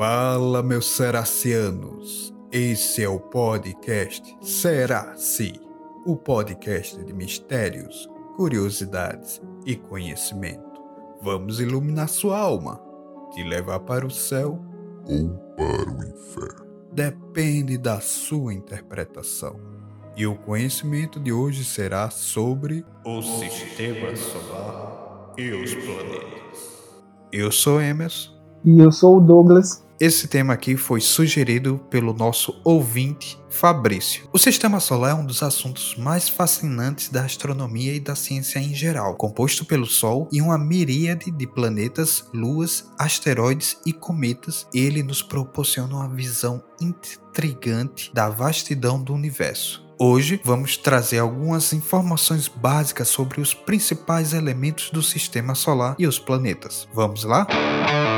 Fala, meus seracianos! Esse é o podcast Seraci, o podcast de mistérios, curiosidades e conhecimento. Vamos iluminar sua alma, te levar para o céu ou para o inferno. Depende da sua interpretação. E o conhecimento de hoje será sobre o sistema solar e os planetas. Eu sou Emerson. E eu sou o Douglas. Esse tema aqui foi sugerido pelo nosso ouvinte Fabrício. O sistema solar é um dos assuntos mais fascinantes da astronomia e da ciência em geral, composto pelo Sol e uma miríade de planetas, luas, asteroides e cometas. Ele nos proporciona uma visão intrigante da vastidão do universo. Hoje vamos trazer algumas informações básicas sobre os principais elementos do sistema solar e os planetas. Vamos lá? Meus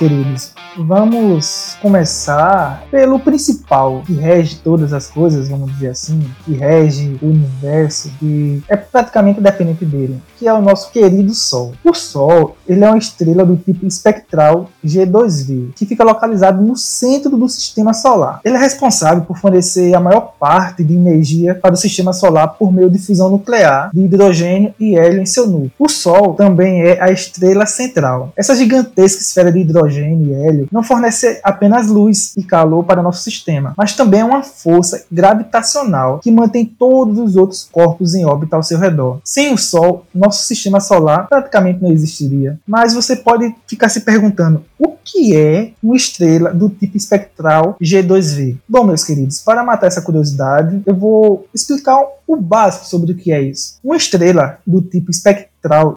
queridos, Vamos começar pelo principal, que rege todas as coisas, vamos dizer assim, que rege o universo, que é praticamente dependente dele, que é o nosso querido Sol. O Sol, ele é uma estrela do tipo espectral G2V, que fica localizado no centro do sistema solar. Ele é responsável por fornecer a maior parte de energia para o sistema solar por meio de fusão nuclear de hidrogênio e hélio em seu núcleo. O Sol também é a estrela central. Essa gigantesca esfera de hidrogênio e hélio não fornece apenas luz e calor para nosso sistema, mas também é uma força gravitacional que mantém todos os outros corpos em órbita ao seu redor. Sem o Sol, nosso sistema solar praticamente não existiria. Mas você pode ficar se perguntando o que é uma estrela do tipo espectral G2V? Bom, meus queridos, para matar essa curiosidade, eu vou explicar o básico sobre o que é isso. Uma estrela do tipo espectral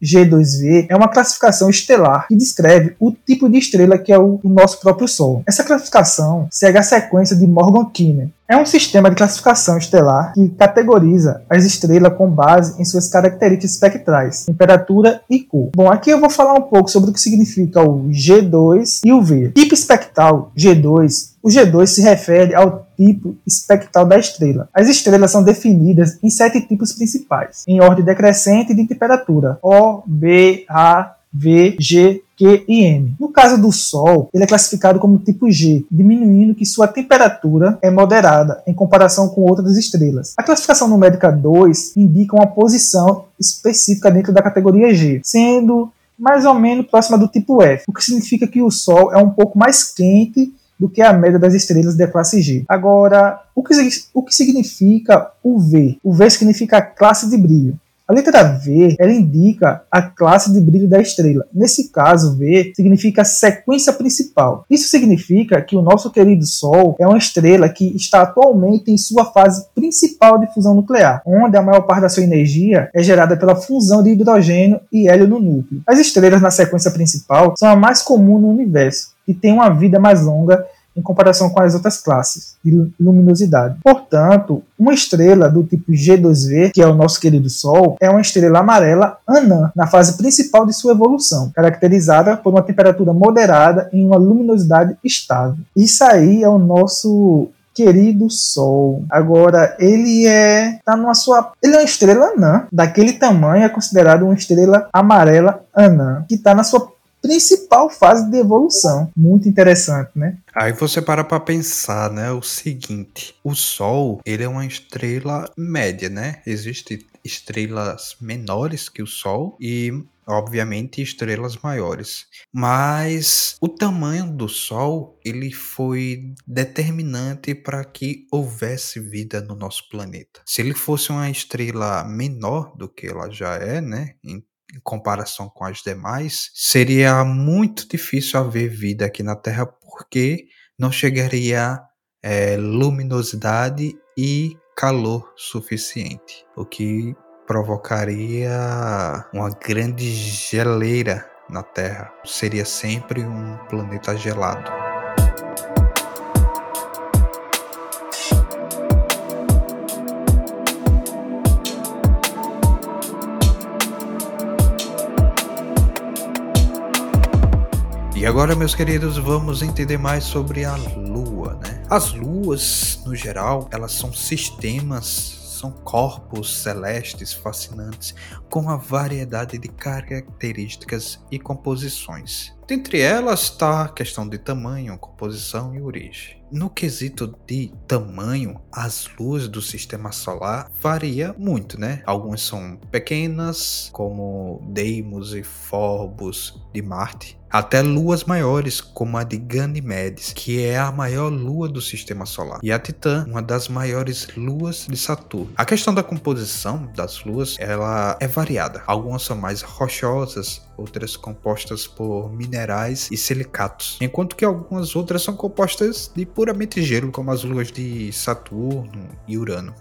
G2V é uma classificação estelar que descreve o tipo de estrela que é o, o nosso próprio Sol. Essa classificação segue a sequência de Morgan-Keener, é um sistema de classificação estelar que categoriza as estrelas com base em suas características espectrais, temperatura e cor. Bom, aqui eu vou falar um pouco sobre o que significa o G2 e o V. Tipo espectral G2 o G2 se refere ao tipo espectral da estrela. As estrelas são definidas em sete tipos principais, em ordem decrescente de temperatura: O, B, A, V, G, Q e M. No caso do Sol, ele é classificado como tipo G, diminuindo que sua temperatura é moderada em comparação com outras estrelas. A classificação numérica 2 indica uma posição específica dentro da categoria G, sendo mais ou menos próxima do tipo F, o que significa que o Sol é um pouco mais quente do que a média das estrelas da classe G. Agora, o que, o que significa o V? O V significa classe de brilho. A letra V ela indica a classe de brilho da estrela. Nesse caso, V significa sequência principal. Isso significa que o nosso querido Sol é uma estrela que está atualmente em sua fase principal de fusão nuclear, onde a maior parte da sua energia é gerada pela fusão de hidrogênio e hélio no núcleo. As estrelas na sequência principal são a mais comum no universo e têm uma vida mais longa em comparação com as outras classes de luminosidade. Portanto, uma estrela do tipo G2V, que é o nosso querido Sol, é uma estrela amarela anã na fase principal de sua evolução, caracterizada por uma temperatura moderada e uma luminosidade estável. Isso aí é o nosso querido Sol. Agora, ele é tá numa sua, ele é uma estrela anã, daquele tamanho é considerado uma estrela amarela anã, que está na sua principal fase de evolução. Muito interessante, né? Aí você para para pensar, né, o seguinte, o Sol, ele é uma estrela média, né? Existem estrelas menores que o Sol e obviamente estrelas maiores. Mas o tamanho do Sol ele foi determinante para que houvesse vida no nosso planeta. Se ele fosse uma estrela menor do que ela já é, né, em em comparação com as demais, seria muito difícil haver vida aqui na Terra porque não chegaria é, luminosidade e calor suficiente, o que provocaria uma grande geleira na Terra. Seria sempre um planeta gelado. Agora, meus queridos, vamos entender mais sobre a Lua, né? As luas, no geral, elas são sistemas são corpos celestes fascinantes com uma variedade de características e composições. Dentre elas está a questão de tamanho, composição e origem. No quesito de tamanho, as luas do sistema solar varia muito, né? Algumas são pequenas, como Deimos e Phobos de Marte, até luas maiores, como a de Ganymedes, que é a maior lua do sistema solar, e a Titã, uma das maiores luas de Saturno. A questão da composição das luas, ela é variada. Algumas são mais rochosas, outras compostas por minerais e silicatos, enquanto que algumas outras são compostas de puramente gelo, como as luas de Saturno e Urano.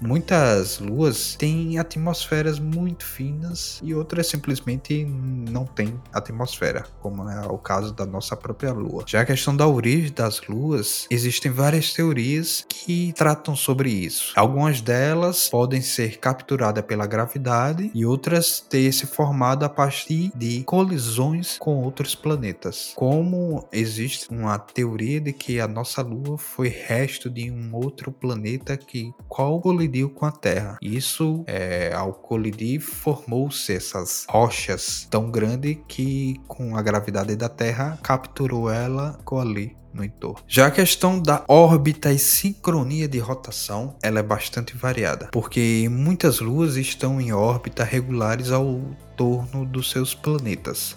Muitas luas têm atmosferas muito finas e outras simplesmente não têm atmosfera, como é o caso da nossa própria lua. Já a questão da origem das luas, existem várias teorias que tratam sobre isso. Algumas delas podem ser capturadas pela gravidade e outras ter se formado a partir de colisões com outros planetas. Como existe uma teoria de que a nossa lua foi resto de um outro planeta que qual colidiu com a Terra. Isso, é, ao colidir, formou-se essas rochas tão grandes que, com a gravidade da Terra, capturou ela com ali no entorno. Já a questão da órbita e sincronia de rotação, ela é bastante variada, porque muitas luas estão em órbita regulares ao torno dos seus planetas,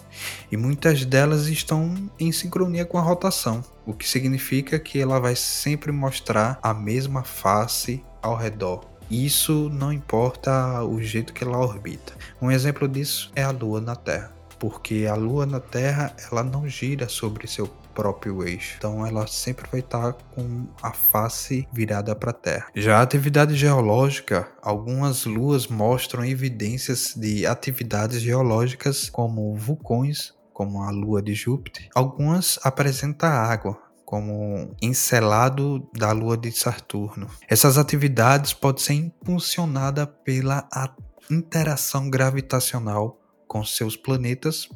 e muitas delas estão em sincronia com a rotação, o que significa que ela vai sempre mostrar a mesma face ao redor. Isso não importa o jeito que ela orbita. Um exemplo disso é a Lua na Terra, porque a Lua na Terra ela não gira sobre seu próprio eixo. Então ela sempre vai estar com a face virada para a Terra. Já a atividade geológica, algumas luas mostram evidências de atividades geológicas como vulcões, como a lua de Júpiter. Algumas apresentam água, como encelado da lua de Saturno. Essas atividades podem ser impulsionadas pela interação gravitacional com seus planetas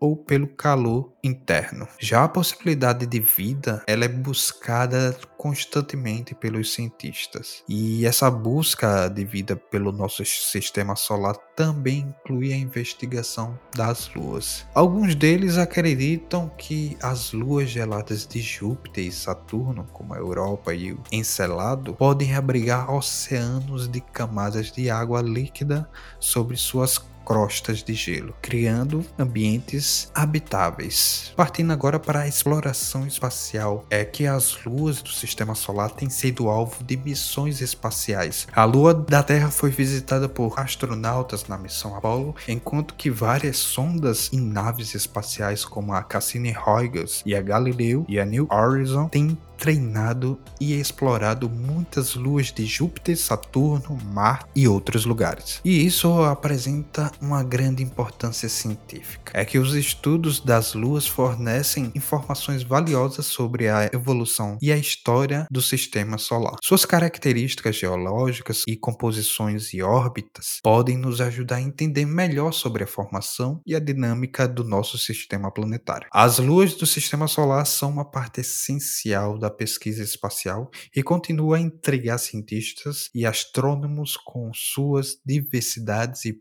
ou pelo calor interno. Já a possibilidade de vida, ela é buscada constantemente pelos cientistas. E essa busca de vida pelo nosso sistema solar também inclui a investigação das luas. Alguns deles acreditam que as luas geladas de Júpiter e Saturno, como a Europa e o Encelado, podem abrigar oceanos de camadas de água líquida sobre suas crostas de gelo, criando ambientes habitáveis. Partindo agora para a exploração espacial, é que as luas do sistema solar têm sido alvo de missões espaciais. A lua da Terra foi visitada por astronautas na missão Apollo, enquanto que várias sondas e naves espaciais como a Cassini-Huygens e a Galileu e a New Horizon têm treinado e explorado muitas luas de Júpiter, Saturno, Marte e outros lugares. E isso apresenta uma grande importância científica. É que os estudos das luas fornecem informações valiosas sobre a evolução e a história do sistema solar. Suas características geológicas e composições e órbitas podem nos ajudar a entender melhor sobre a formação e a dinâmica do nosso sistema planetário. As luas do sistema solar são uma parte essencial da pesquisa espacial e continua a intrigar cientistas e astrônomos com suas diversidades e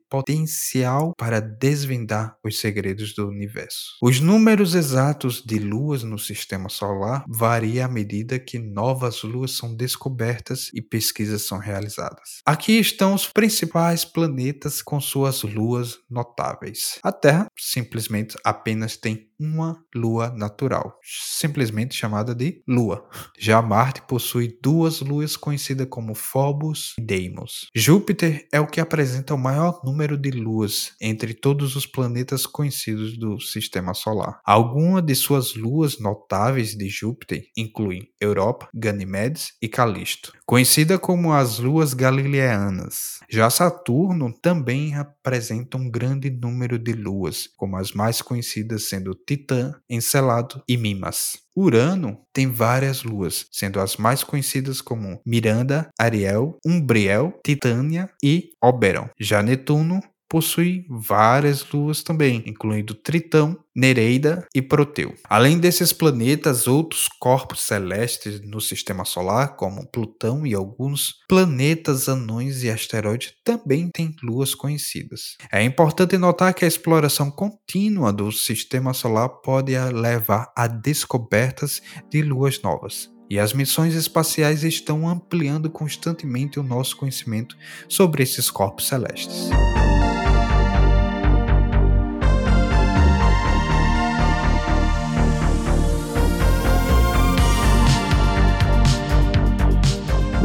potencial para desvendar os segredos do universo. Os números exatos de luas no sistema solar variam à medida que novas luas são descobertas e pesquisas são realizadas. Aqui estão os principais planetas com suas luas notáveis. A Terra simplesmente apenas tem uma lua natural, simplesmente chamada de Lua. Já Marte possui duas luas conhecidas como Phobos e Deimos. Júpiter é o que apresenta o maior número de luas entre todos os planetas conhecidos do Sistema Solar. Algumas de suas luas notáveis de Júpiter incluem Europa, Ganymedes e Calisto, conhecida como as luas galileanas. Já Saturno também apresenta um grande número de luas, como as mais conhecidas sendo Titã, Encelado e Mimas. Urano tem várias luas, sendo as mais conhecidas como Miranda, Ariel, Umbriel, Titânia e Oberon. Já Netuno possui várias luas também, incluindo Tritão, Nereida e Proteu. Além desses planetas, outros corpos celestes no sistema solar, como Plutão e alguns planetas anões e asteroides, também têm luas conhecidas. É importante notar que a exploração contínua do sistema solar pode levar a descobertas de luas novas. E as missões espaciais estão ampliando constantemente o nosso conhecimento sobre esses corpos celestes.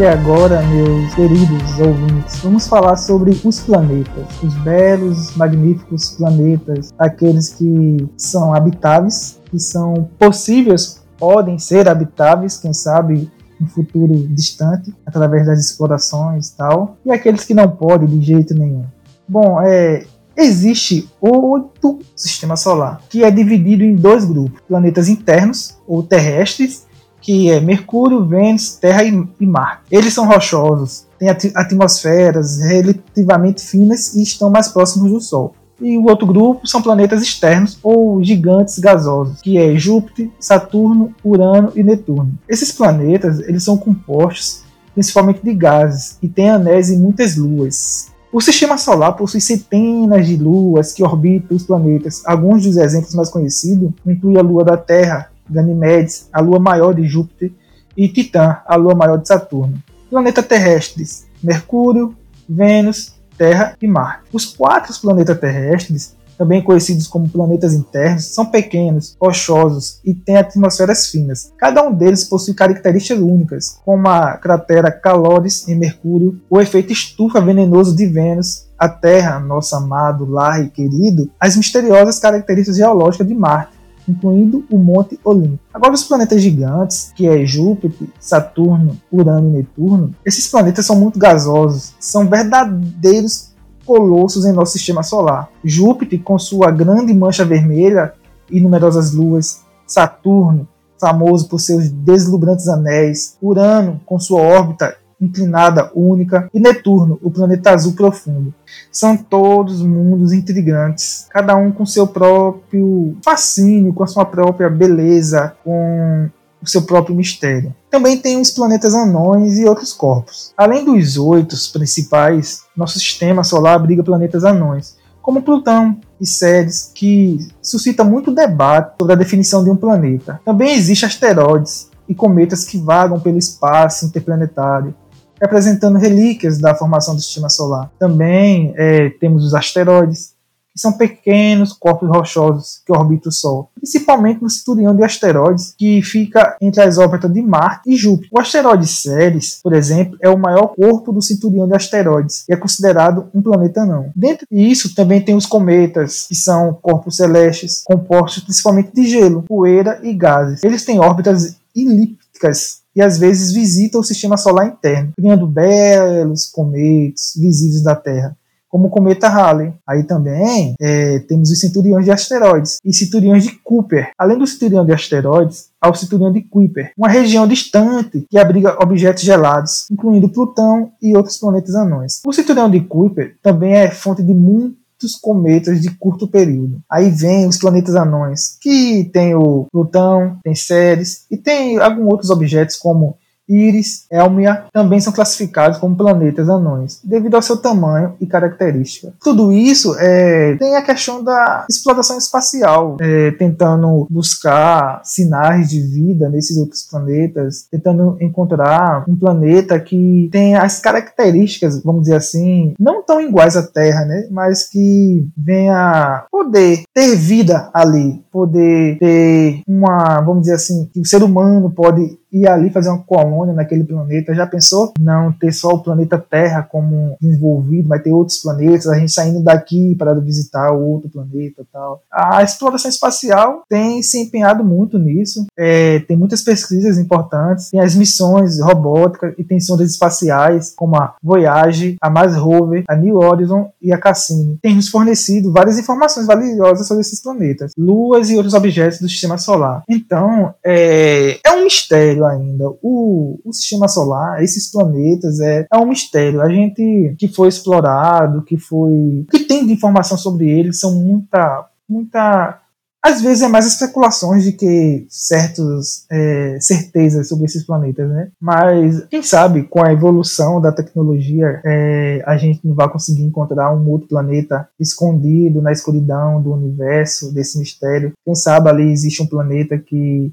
E agora, meus queridos ouvintes, vamos falar sobre os planetas, os belos, magníficos planetas, aqueles que são habitáveis, que são possíveis, podem ser habitáveis, quem sabe no futuro distante, através das explorações e tal, e aqueles que não podem de jeito nenhum. Bom, é, existe oito sistemas solar, que é dividido em dois grupos: planetas internos ou terrestres que é Mercúrio, Vênus, Terra e, Marte. Eles são rochosos, têm atmosferas relativamente finas e estão mais próximos do Sol. E o outro grupo são planetas externos ou gigantes gasosos, que é Júpiter, Saturno, Urano e Netuno. Esses planetas eles são compostos principalmente de gases e têm anéis e muitas luas. O sistema solar possui centenas de luas que orbitam os planetas. Alguns dos exemplos mais conhecidos incluem a lua da Terra, Ganymedes, a lua maior de Júpiter, e Titã, a lua maior de Saturno. Planetas terrestres: Mercúrio, Vênus, Terra e Marte. Os quatro planetas terrestres, também conhecidos como planetas internos, são pequenos, rochosos e têm atmosferas finas. Cada um deles possui características únicas, como a cratera Calores em Mercúrio, o efeito estufa venenoso de Vênus, a Terra, nosso amado lar e querido, as misteriosas características geológicas de Marte incluindo o Monte Olimpo. Agora, os planetas gigantes, que é Júpiter, Saturno, Urano e Netuno, esses planetas são muito gasosos, são verdadeiros colossos em nosso sistema solar. Júpiter, com sua grande mancha vermelha e numerosas luas, Saturno, famoso por seus deslumbrantes anéis, Urano, com sua órbita inclinada única, e Netuno, o planeta azul profundo. São todos mundos intrigantes, cada um com seu próprio fascínio, com a sua própria beleza, com o seu próprio mistério. Também tem os planetas anões e outros corpos. Além dos oito principais, nosso sistema solar abriga planetas anões, como Plutão e Ceres, que suscita muito debate sobre a definição de um planeta. Também existem asteroides e cometas que vagam pelo espaço interplanetário, representando relíquias da formação do sistema solar. Também é, temos os asteroides, que são pequenos corpos rochosos que orbitam o Sol, principalmente no cinturão de asteroides que fica entre as órbitas de Marte e Júpiter. O asteroide Ceres, por exemplo, é o maior corpo do cinturão de asteroides e é considerado um planeta não. Dentro disso também tem os cometas, que são corpos celestes compostos principalmente de gelo, poeira e gases. Eles têm órbitas elípticas e às vezes visita o sistema solar interno, criando belos cometas visíveis da Terra, como o cometa Halley. Aí também é, temos os cinturões de asteroides e cinturões de Kuiper. Além do cinturão de asteroides, há o cinturão de Kuiper, uma região distante que abriga objetos gelados, incluindo Plutão e outros planetas anões. O cinturão de Kuiper também é fonte de muitos muitos cometas de curto período. Aí vem os planetas anões, que tem o Plutão, tem Ceres e tem alguns outros objetos como Íris, Elmia também são classificados como planetas anões, devido ao seu tamanho e característica. Tudo isso é, tem a questão da exploração espacial, é, tentando buscar sinais de vida nesses outros planetas, tentando encontrar um planeta que tem as características, vamos dizer assim, não tão iguais à Terra, né, mas que venha poder ter vida ali, poder ter uma, vamos dizer assim, que o ser humano pode ir ali fazer uma colônia naquele planeta. Já pensou? Não ter só o planeta Terra como desenvolvido, vai ter outros planetas, a gente saindo daqui para visitar outro planeta tal. A exploração espacial tem se empenhado muito nisso, é, tem muitas pesquisas importantes, tem as missões robóticas e tem sondas espaciais como a Voyage, a Mars Rover, a New Horizon e a Cassini. Tem nos fornecido várias informações valiosas sobre esses planetas, luas e outros objetos do sistema solar. Então, é, é um mistério mistério ainda. O, o sistema solar, esses planetas, é, é um mistério. A gente que foi explorado, que foi. que tem de informação sobre eles, são muita. muita às vezes é mais especulações de que certas é, certezas sobre esses planetas, né? Mas quem sabe com a evolução da tecnologia é, a gente não vai conseguir encontrar um outro planeta escondido na escuridão do universo desse mistério. Quem sabe ali existe um planeta que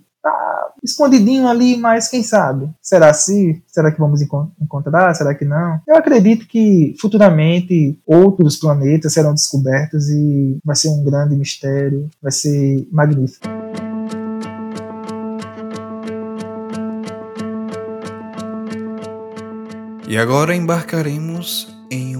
escondidinho ali, mas quem sabe? Será assim? Será que vamos encontrar? Será que não? Eu acredito que futuramente outros planetas serão descobertos e vai ser um grande mistério, vai ser magnífico. E agora embarcaremos em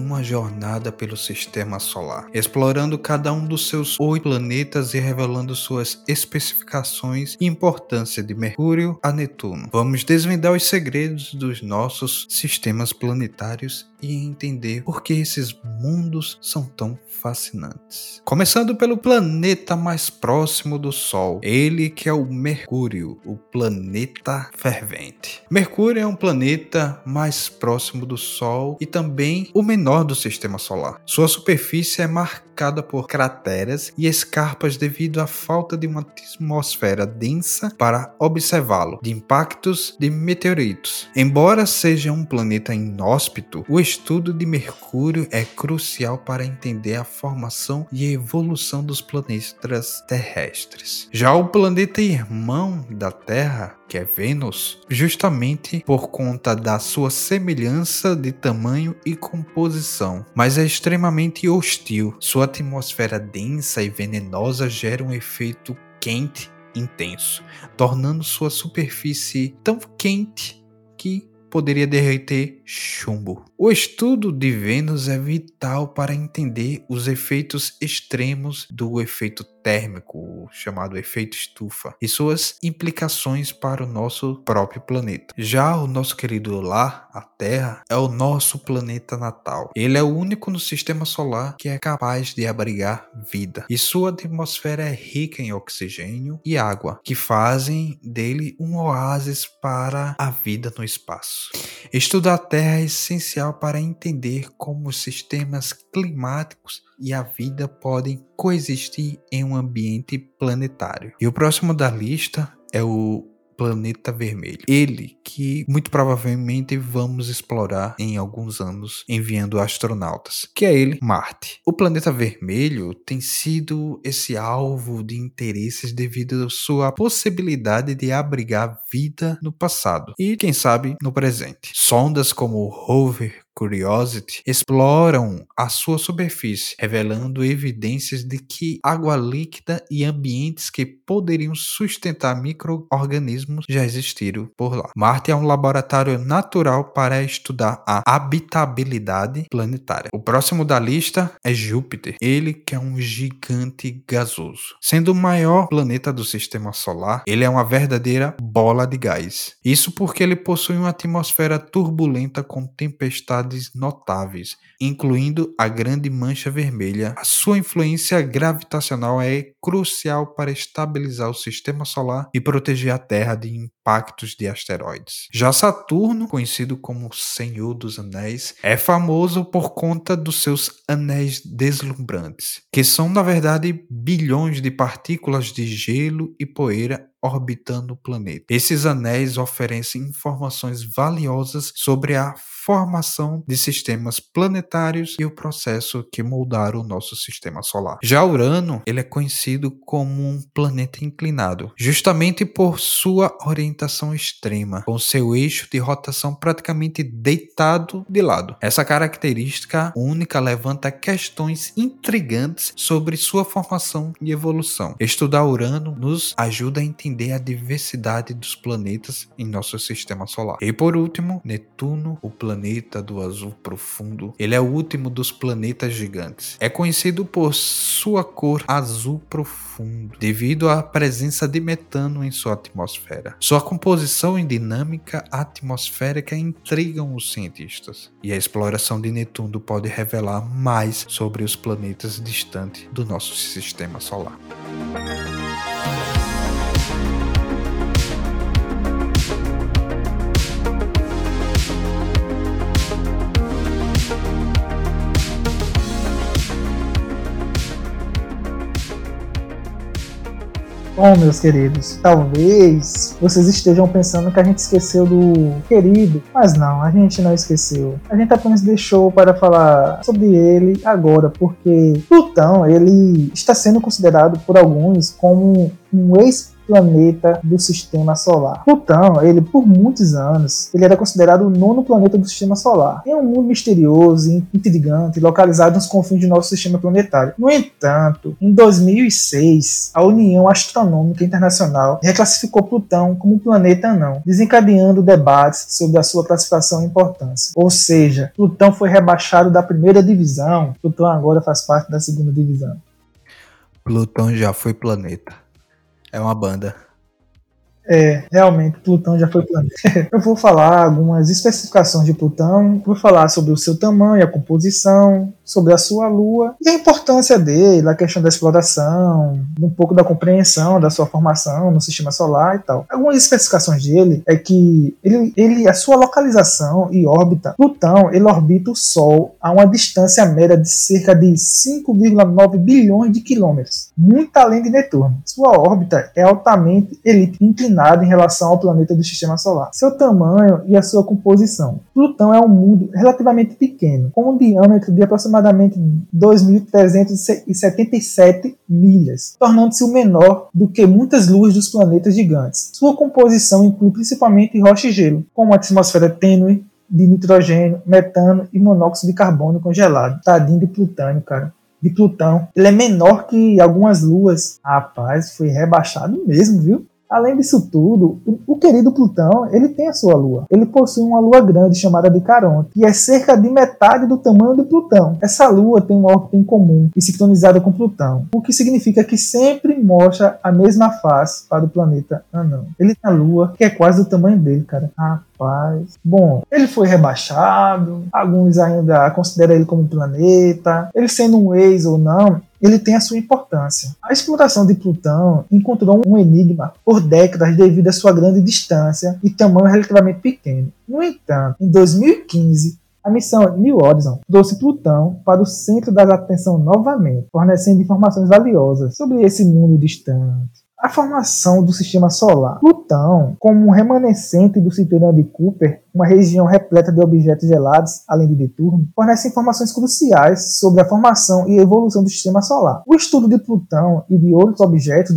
uma jornada pelo sistema solar, explorando cada um dos seus oito planetas e revelando suas especificações e importância de Mercúrio a Netuno. Vamos desvendar os segredos dos nossos sistemas planetários e entender por que esses mundos são tão fascinantes. Começando pelo planeta mais próximo do Sol, ele que é o Mercúrio, o planeta fervente. Mercúrio é um planeta mais próximo do Sol e também o menor do sistema solar. Sua superfície é marcada por crateras e escarpas devido à falta de uma atmosfera densa para observá-lo, de impactos de meteoritos. Embora seja um planeta inóspito, o estudo de Mercúrio é crucial para entender a formação e evolução dos planetas terrestres. Já o planeta irmão da Terra, que é Vênus, justamente por conta da sua semelhança de tamanho e composição, mas é extremamente hostil. Sua atmosfera densa e venenosa gera um efeito quente intenso, tornando sua superfície tão quente que poderia derreter chumbo. O estudo de Vênus é vital para entender os efeitos extremos do efeito térmico, chamado efeito estufa, e suas implicações para o nosso próprio planeta. Já o nosso querido lar, a Terra, é o nosso planeta natal. Ele é o único no sistema solar que é capaz de abrigar vida, e sua atmosfera é rica em oxigênio e água, que fazem dele um oásis para a vida no espaço. Estudar a Terra é essencial para entender como os sistemas climáticos e a vida podem coexistir em um ambiente planetário. E o próximo da lista é o planeta vermelho. Ele que muito provavelmente vamos explorar em alguns anos enviando astronautas, que é ele, Marte. O planeta vermelho tem sido esse alvo de interesses devido à sua possibilidade de abrigar vida no passado e quem sabe no presente. Sondas como o rover Curiosity exploram a sua superfície, revelando evidências de que água líquida e ambientes que poderiam sustentar micro-organismos já existiram por lá. Marte é um laboratório natural para estudar a habitabilidade planetária. O próximo da lista é Júpiter, ele que é um gigante gasoso. Sendo o maior planeta do sistema solar, ele é uma verdadeira bola de gás. Isso porque ele possui uma atmosfera turbulenta com tempestades notáveis, incluindo a Grande Mancha Vermelha. A sua influência gravitacional é crucial para estabilizar o sistema solar e proteger a Terra de impactos de asteroides. Já Saturno, conhecido como Senhor dos Anéis, é famoso por conta dos seus anéis deslumbrantes, que são na verdade bilhões de partículas de gelo e poeira orbitando o planeta. Esses anéis oferecem informações valiosas sobre a formação de sistemas planetários e o processo que moldaram o nosso sistema solar. Já Urano, ele é conhecido como um planeta inclinado, justamente por sua orientação extrema, com seu eixo de rotação praticamente deitado de lado. Essa característica única levanta questões intrigantes sobre sua formação e evolução. Estudar Urano nos ajuda a entender a diversidade dos planetas em nosso sistema solar. E por último, Netuno, o planeta planeta do azul profundo. Ele é o último dos planetas gigantes. É conhecido por sua cor azul profundo, devido à presença de metano em sua atmosfera. Sua composição e dinâmica atmosférica intrigam os cientistas, e a exploração de Netuno pode revelar mais sobre os planetas distantes do nosso sistema solar. Bom, meus queridos, talvez vocês estejam pensando que a gente esqueceu do querido, mas não, a gente não esqueceu. A gente apenas deixou para falar sobre ele agora, porque Plutão ele está sendo considerado por alguns como um ex planeta do sistema solar. Plutão, ele por muitos anos, ele era considerado o nono planeta do sistema solar. É um mundo misterioso, intrigante, localizado nos confins do nosso sistema planetário. No entanto, em 2006, a União Astronômica Internacional reclassificou Plutão como planeta não, desencadeando debates sobre a sua classificação e importância. Ou seja, Plutão foi rebaixado da primeira divisão, Plutão agora faz parte da segunda divisão. Plutão já foi planeta. É uma banda. É, realmente, Plutão já foi planeta. Eu vou falar algumas especificações de Plutão, vou falar sobre o seu tamanho, a composição, sobre a sua lua e a importância dele, a questão da exploração, um pouco da compreensão da sua formação no sistema solar e tal. Algumas especificações dele é que ele, ele a sua localização e órbita, Plutão, ele orbita o Sol a uma distância média de cerca de 5,9 bilhões de quilômetros, muito além de Netuno. Sua órbita é altamente elíptica inclinada em relação ao planeta do sistema solar. Seu tamanho e a sua composição. Plutão é um mundo relativamente pequeno, com um diâmetro de aproximadamente aproximadamente 2.377 milhas, tornando-se o menor do que muitas luas dos planetas gigantes. Sua composição inclui principalmente rocha e gelo, com uma atmosfera tênue de nitrogênio, metano e monóxido de carbono congelado. Tadinho de Plutânio, cara de Plutão. Ele é menor que algumas luas. Rapaz, foi rebaixado mesmo, viu? Além disso tudo, o querido Plutão, ele tem a sua lua. Ele possui uma lua grande chamada de Caronte, que é cerca de metade do tamanho de Plutão. Essa lua tem uma órbita em comum e sincronizada com Plutão, o que significa que sempre mostra a mesma face para o planeta Anão. Ele tem a lua que é quase do tamanho dele, cara. Ah, Rapaz. Bom, ele foi rebaixado, alguns ainda consideram ele como um planeta. Ele sendo um ex ou não, ele tem a sua importância. A exploração de Plutão encontrou um enigma por décadas devido à sua grande distância e tamanho relativamente pequeno. No entanto, em 2015, a missão New Horizon trouxe Plutão para o centro da atenção novamente, fornecendo informações valiosas sobre esse mundo distante a formação do sistema solar. Plutão, como um remanescente do cinturão de Cooper, uma região repleta de objetos gelados, além de Netuno, fornece informações cruciais sobre a formação e evolução do sistema solar. O estudo de Plutão e de outros objetos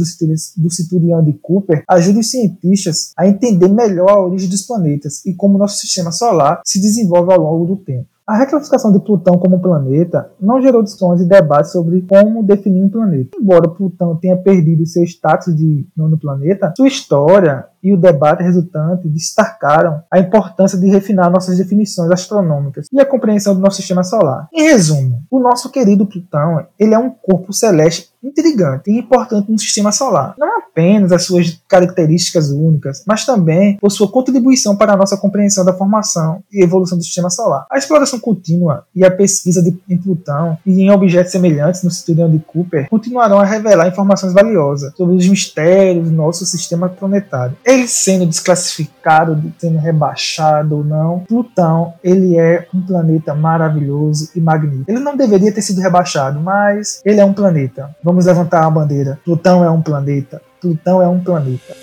do cinturão de Cooper ajuda os cientistas a entender melhor a origem dos planetas e como nosso sistema solar se desenvolve ao longo do tempo. A reclassificação de Plutão como planeta não gerou discussões e debates sobre como definir um planeta. Embora Plutão tenha perdido seu status de nono planeta, sua história e o debate resultante destacaram a importância de refinar nossas definições astronômicas e a compreensão do nosso sistema solar. Em resumo, o nosso querido Plutão ele é um corpo celeste intrigante e importante no sistema solar. Não apenas as suas características únicas, mas também por sua contribuição para a nossa compreensão da formação e evolução do sistema solar. A exploração contínua e a pesquisa de, em Plutão e em objetos semelhantes no cinturão de Cooper continuarão a revelar informações valiosas sobre os mistérios do nosso sistema planetário ele sendo desclassificado, sendo rebaixado ou não, Plutão ele é um planeta maravilhoso e magnífico. Ele não deveria ter sido rebaixado, mas ele é um planeta. Vamos levantar a bandeira. Plutão é um planeta. Plutão é um planeta.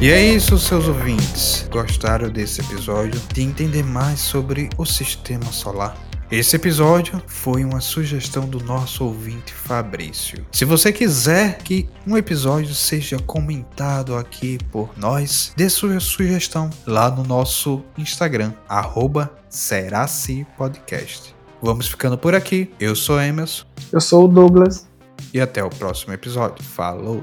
E é isso, seus ouvintes. Gostaram desse episódio? De entender mais sobre o sistema solar? Esse episódio foi uma sugestão do nosso ouvinte Fabrício. Se você quiser que um episódio seja comentado aqui por nós, dê sua sugestão lá no nosso Instagram, arroba Podcast. Vamos ficando por aqui. Eu sou Emerson. Eu sou o Douglas. E até o próximo episódio. Falou!